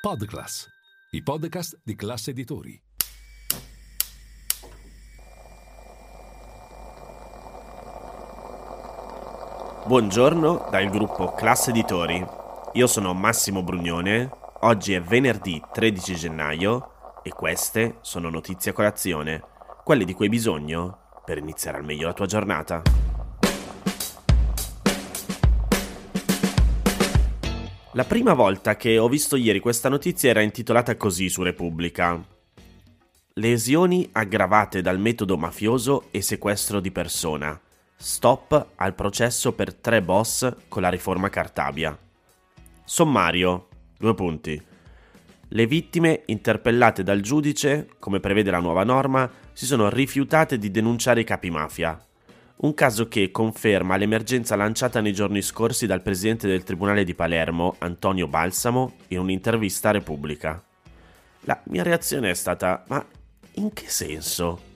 Podclass, i podcast di classe editori. Buongiorno dal gruppo Classe Editori. Io sono Massimo Brugnone. Oggi è venerdì 13 gennaio e queste sono notizie a colazione, quelle di cui hai bisogno per iniziare al meglio la tua giornata. La prima volta che ho visto ieri questa notizia era intitolata così su Repubblica. Lesioni aggravate dal metodo mafioso e sequestro di persona. Stop al processo per tre boss con la riforma Cartabia. Sommario. Due punti. Le vittime interpellate dal giudice, come prevede la nuova norma, si sono rifiutate di denunciare i capi mafia, un caso che conferma l'emergenza lanciata nei giorni scorsi dal presidente del Tribunale di Palermo, Antonio Balsamo, in un'intervista a Repubblica. La mia reazione è stata: ma in che senso?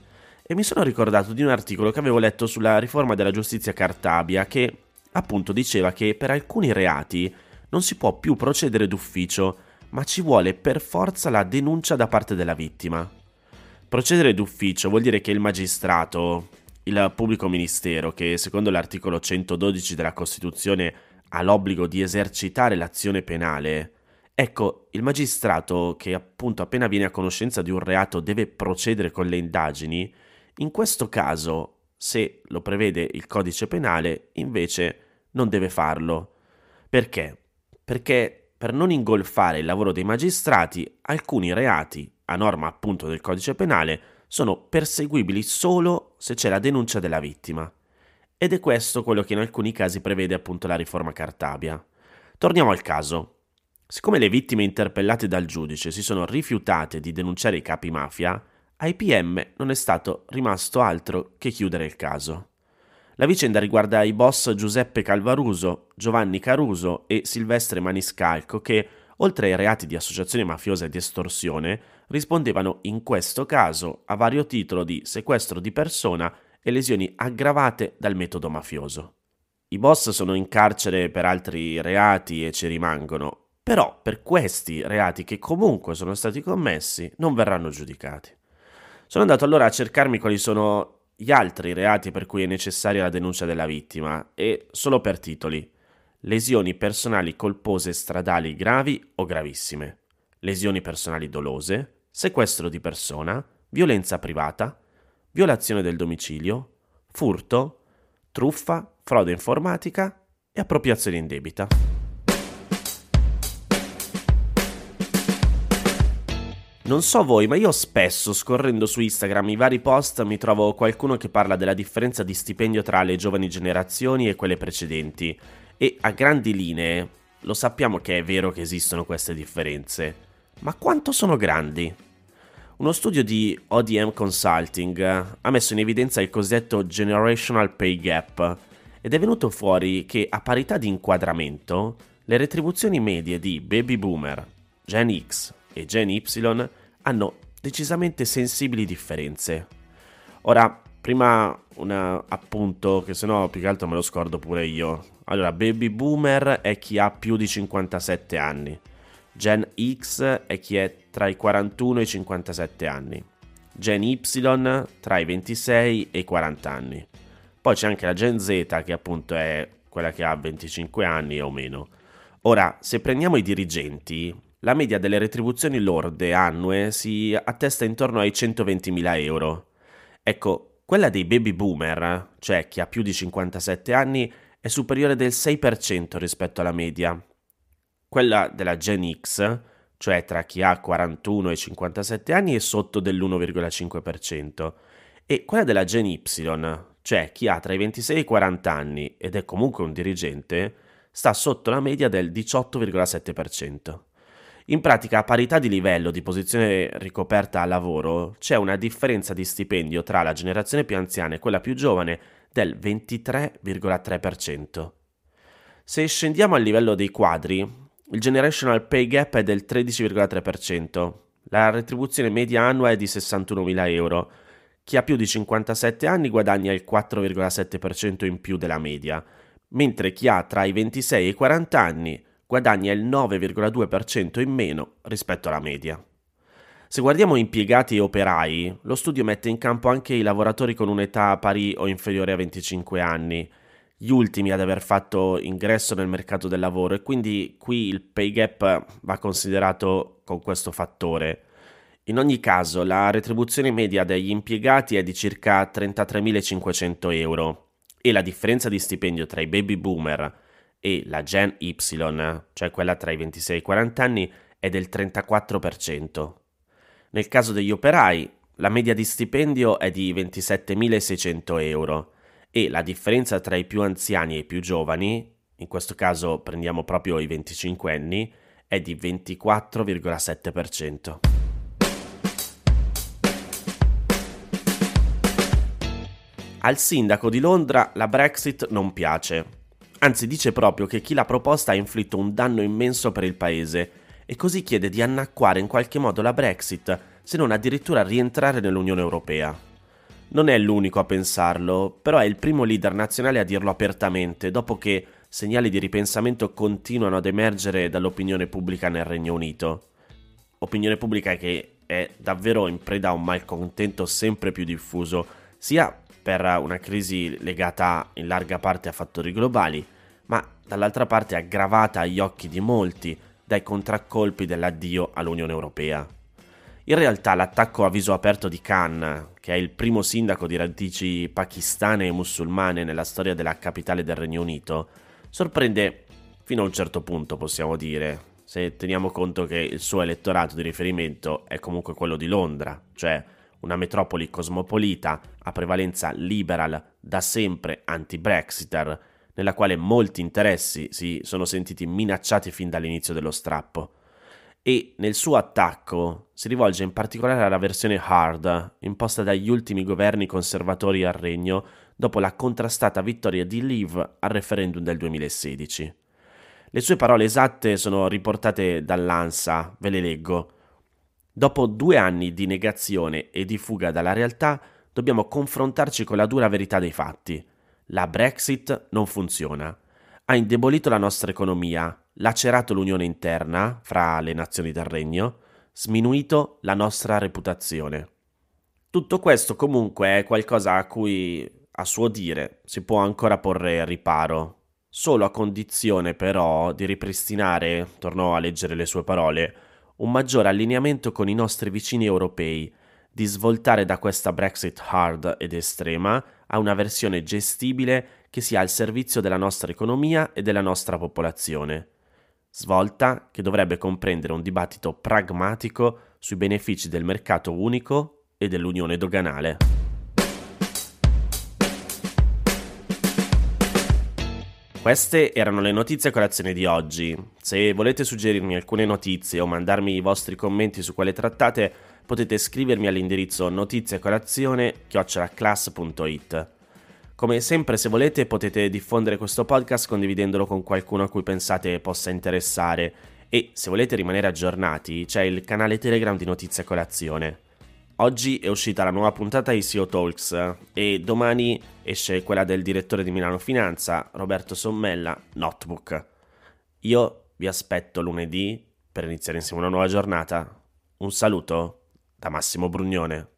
E mi sono ricordato di un articolo che avevo letto sulla riforma della giustizia Cartabia che appunto diceva che per alcuni reati non si può più procedere d'ufficio, ma ci vuole per forza la denuncia da parte della vittima. Procedere d'ufficio vuol dire che il magistrato, il pubblico ministero, che secondo l'articolo 112 della Costituzione ha l'obbligo di esercitare l'azione penale, ecco, il magistrato che appunto appena viene a conoscenza di un reato deve procedere con le indagini, in questo caso, se lo prevede il codice penale, invece non deve farlo. Perché? Perché per non ingolfare il lavoro dei magistrati, alcuni reati, a norma appunto del codice penale, sono perseguibili solo se c'è la denuncia della vittima. Ed è questo quello che in alcuni casi prevede appunto la riforma Cartabia. Torniamo al caso. Siccome le vittime interpellate dal giudice si sono rifiutate di denunciare i capi mafia, ai PM non è stato rimasto altro che chiudere il caso. La vicenda riguarda i boss Giuseppe Calvaruso, Giovanni Caruso e Silvestre Maniscalco che, oltre ai reati di associazione mafiosa e di estorsione, rispondevano in questo caso a vario titolo di sequestro di persona e lesioni aggravate dal metodo mafioso. I boss sono in carcere per altri reati e ci rimangono, però per questi reati che comunque sono stati commessi non verranno giudicati. Sono andato allora a cercarmi quali sono gli altri reati per cui è necessaria la denuncia della vittima e solo per titoli. Lesioni personali colpose stradali gravi o gravissime, lesioni personali dolose, sequestro di persona, violenza privata, violazione del domicilio, furto, truffa, frode informatica e appropriazione indebita. Non so voi, ma io spesso scorrendo su Instagram i vari post mi trovo qualcuno che parla della differenza di stipendio tra le giovani generazioni e quelle precedenti. E a grandi linee lo sappiamo che è vero che esistono queste differenze. Ma quanto sono grandi? Uno studio di ODM Consulting ha messo in evidenza il cosiddetto Generational Pay Gap ed è venuto fuori che a parità di inquadramento le retribuzioni medie di baby boomer, Gen X e Gen Y hanno decisamente sensibili differenze. Ora, prima un appunto che se no più che altro me lo scordo pure io. Allora, baby boomer è chi ha più di 57 anni. Gen X è chi è tra i 41 e i 57 anni. Gen Y tra i 26 e i 40 anni. Poi c'è anche la Gen Z che appunto è quella che ha 25 anni o meno. Ora, se prendiamo i dirigenti, la media delle retribuzioni lorde annue si attesta intorno ai 120.000 euro. Ecco, quella dei baby boomer, cioè chi ha più di 57 anni, è superiore del 6% rispetto alla media, quella della Gen X, cioè tra chi ha 41 e 57 anni, è sotto dell'1,5%, e quella della Gen Y, cioè chi ha tra i 26 e i 40 anni ed è comunque un dirigente, sta sotto la media del 18,7%. In pratica, a parità di livello di posizione ricoperta al lavoro, c'è una differenza di stipendio tra la generazione più anziana e quella più giovane del 23,3%. Se scendiamo al livello dei quadri, il generational pay gap è del 13,3%, la retribuzione media annua è di 61.000 euro. Chi ha più di 57 anni guadagna il 4,7% in più della media, mentre chi ha tra i 26 e i 40 anni guadagna il 9,2% in meno rispetto alla media. Se guardiamo impiegati e operai, lo studio mette in campo anche i lavoratori con un'età pari o inferiore a 25 anni, gli ultimi ad aver fatto ingresso nel mercato del lavoro e quindi qui il pay gap va considerato con questo fattore. In ogni caso, la retribuzione media degli impiegati è di circa 33.500 euro e la differenza di stipendio tra i baby boomer e la Gen Y, cioè quella tra i 26 e i 40 anni, è del 34%. Nel caso degli operai, la media di stipendio è di 27.600 euro e la differenza tra i più anziani e i più giovani, in questo caso prendiamo proprio i 25 anni, è di 24,7%. Al sindaco di Londra la Brexit non piace. Anzi dice proprio che chi l'ha proposta ha inflitto un danno immenso per il paese e così chiede di annacquare in qualche modo la Brexit, se non addirittura rientrare nell'Unione Europea. Non è l'unico a pensarlo, però è il primo leader nazionale a dirlo apertamente, dopo che segnali di ripensamento continuano ad emergere dall'opinione pubblica nel Regno Unito. Opinione pubblica che è davvero in preda a un malcontento sempre più diffuso, sia per una crisi legata in larga parte a fattori globali, ma dall'altra parte aggravata agli occhi di molti dai contraccolpi dell'addio all'Unione Europea. In realtà l'attacco a viso aperto di Khan, che è il primo sindaco di radici pakistane e musulmane nella storia della capitale del Regno Unito, sorprende fino a un certo punto, possiamo dire, se teniamo conto che il suo elettorato di riferimento è comunque quello di Londra, cioè una metropoli cosmopolita a prevalenza liberal da sempre anti-Brexiter, nella quale molti interessi si sono sentiti minacciati fin dall'inizio dello strappo. E nel suo attacco si rivolge in particolare alla versione hard, imposta dagli ultimi governi conservatori al regno dopo la contrastata vittoria di Leave al referendum del 2016. Le sue parole esatte sono riportate dall'ANSA, ve le leggo. Dopo due anni di negazione e di fuga dalla realtà, dobbiamo confrontarci con la dura verità dei fatti. La Brexit non funziona. Ha indebolito la nostra economia, lacerato l'unione interna fra le nazioni del regno, sminuito la nostra reputazione. Tutto questo comunque è qualcosa a cui, a suo dire, si può ancora porre riparo, solo a condizione però di ripristinare, tornò a leggere le sue parole, un maggiore allineamento con i nostri vicini europei, di svoltare da questa Brexit hard ed estrema a una versione gestibile che sia al servizio della nostra economia e della nostra popolazione. Svolta che dovrebbe comprendere un dibattito pragmatico sui benefici del mercato unico e dell'unione doganale. Queste erano le notizie a colazione di oggi. Se volete suggerirmi alcune notizie o mandarmi i vostri commenti su quelle trattate, potete scrivermi all'indirizzo notiziacolazione.it. Come sempre, se volete, potete diffondere questo podcast condividendolo con qualcuno a cui pensate possa interessare. E se volete rimanere aggiornati, c'è il canale Telegram di Notizia Colazione. Oggi è uscita la nuova puntata di SEO Talks e domani esce quella del direttore di Milano Finanza, Roberto Sommella, Notebook. Io vi aspetto lunedì per iniziare insieme una nuova giornata. Un saluto da Massimo Brugnone.